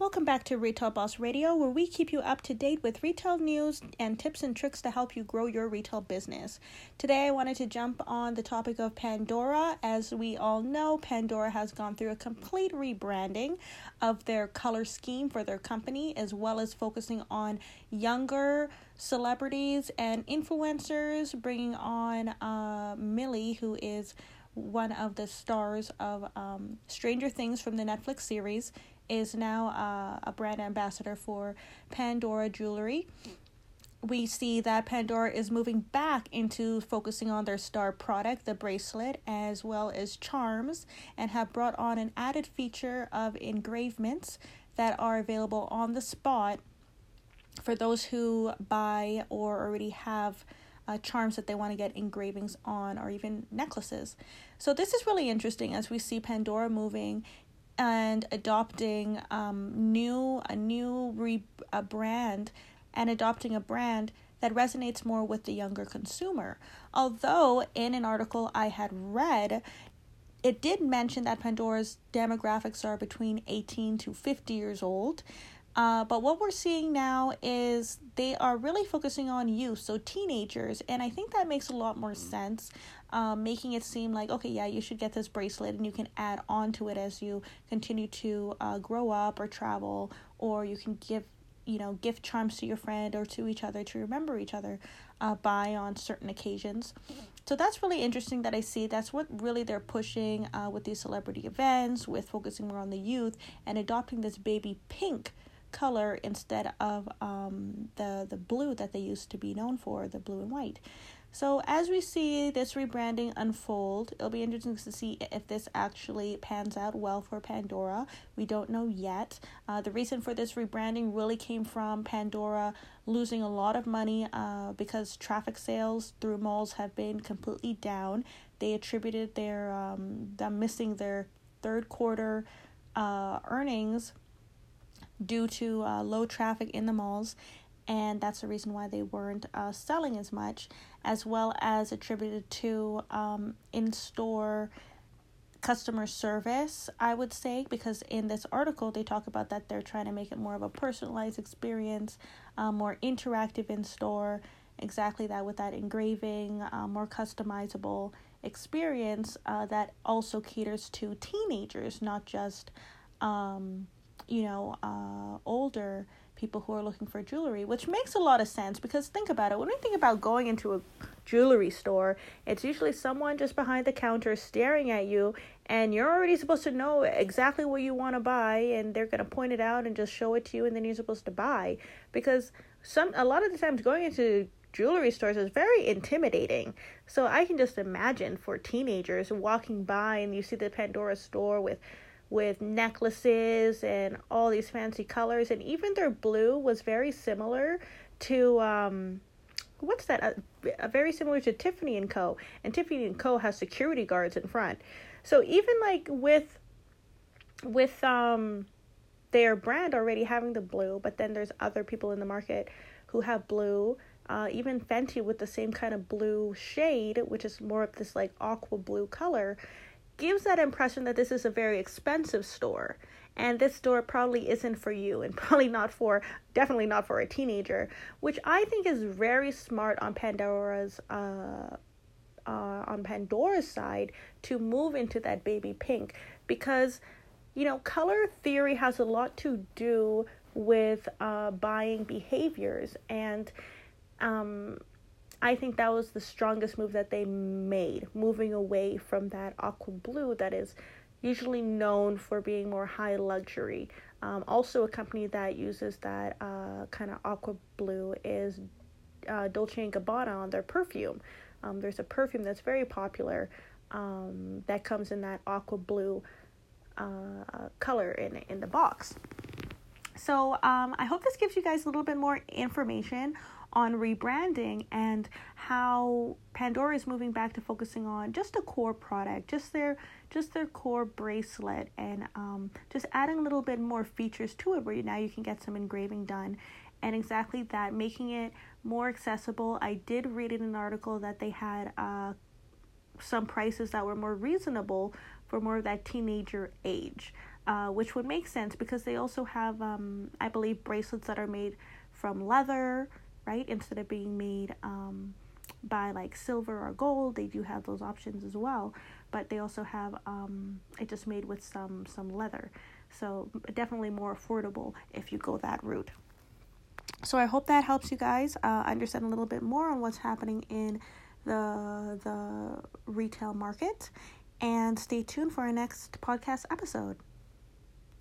Welcome back to Retail Boss Radio, where we keep you up to date with retail news and tips and tricks to help you grow your retail business. Today, I wanted to jump on the topic of Pandora. As we all know, Pandora has gone through a complete rebranding of their color scheme for their company, as well as focusing on younger celebrities and influencers, bringing on uh, Millie, who is one of the stars of um, Stranger Things from the Netflix series is now uh, a brand ambassador for Pandora Jewelry. We see that Pandora is moving back into focusing on their star product, the bracelet, as well as charms, and have brought on an added feature of engravements that are available on the spot for those who buy or already have uh, charms that they want to get engravings on or even necklaces. So this is really interesting as we see Pandora moving and adopting um, new a new re, a brand and adopting a brand that resonates more with the younger consumer. Although in an article I had read, it did mention that Pandora's demographics are between 18 to 50 years old. Uh, but what we're seeing now is they are really focusing on youth, so teenagers, and I think that makes a lot more sense um, making it seem like okay yeah you should get this bracelet and you can add on to it as you continue to uh, grow up or travel or you can give you know gift charms to your friend or to each other to remember each other uh, by on certain occasions. So that's really interesting that i see. That's what really they're pushing uh, with these celebrity events with focusing more on the youth and adopting this baby pink color instead of um, the the blue that they used to be known for the blue and white so, as we see this rebranding unfold, it'll be interesting to see if this actually pans out well for Pandora. We don't know yet. Uh, the reason for this rebranding really came from Pandora losing a lot of money uh, because traffic sales through malls have been completely down. They attributed their um, them missing their third quarter uh, earnings due to uh, low traffic in the malls and that's the reason why they weren't uh, selling as much, as well as attributed to um, in store customer service, I would say, because in this article they talk about that they're trying to make it more of a personalized experience, uh, more interactive in store, exactly that with that engraving, uh, more customizable experience uh, that also caters to teenagers, not just, um, you know, uh, older people who are looking for jewelry, which makes a lot of sense because think about it. When we think about going into a jewelry store, it's usually someone just behind the counter staring at you, and you're already supposed to know exactly what you want to buy, and they're going to point it out and just show it to you, and then you're supposed to buy. Because some a lot of the times going into jewelry stores is very intimidating. So I can just imagine for teenagers walking by and you see the Pandora store with with necklaces and all these fancy colors. And even their blue was very similar to um what's that? A, a very similar to Tiffany and Co. And Tiffany and Co has security guards in front. So even like with with um their brand already having the blue but then there's other people in the market who have blue uh, even Fenty with the same kind of blue shade, which is more of this like aqua blue color, gives that impression that this is a very expensive store and this store probably isn't for you and probably not for definitely not for a teenager which i think is very smart on pandora's uh, uh, on pandora's side to move into that baby pink because you know color theory has a lot to do with uh, buying behaviors and um, I think that was the strongest move that they made, moving away from that aqua blue that is usually known for being more high luxury. Um, also, a company that uses that uh, kind of aqua blue is uh, Dolce & Gabbana on their perfume. Um, there's a perfume that's very popular um, that comes in that aqua blue uh, color in in the box. So um, I hope this gives you guys a little bit more information on rebranding and how Pandora is moving back to focusing on just a core product, just their just their core bracelet, and um, just adding a little bit more features to it, where now you can get some engraving done, and exactly that, making it more accessible. I did read in an article that they had uh, some prices that were more reasonable for more of that teenager age. Uh, which would make sense because they also have, um, I believe, bracelets that are made from leather, right? Instead of being made um, by like silver or gold, they do have those options as well. But they also have um, it just made with some some leather, so definitely more affordable if you go that route. So I hope that helps you guys uh, understand a little bit more on what's happening in the the retail market, and stay tuned for our next podcast episode.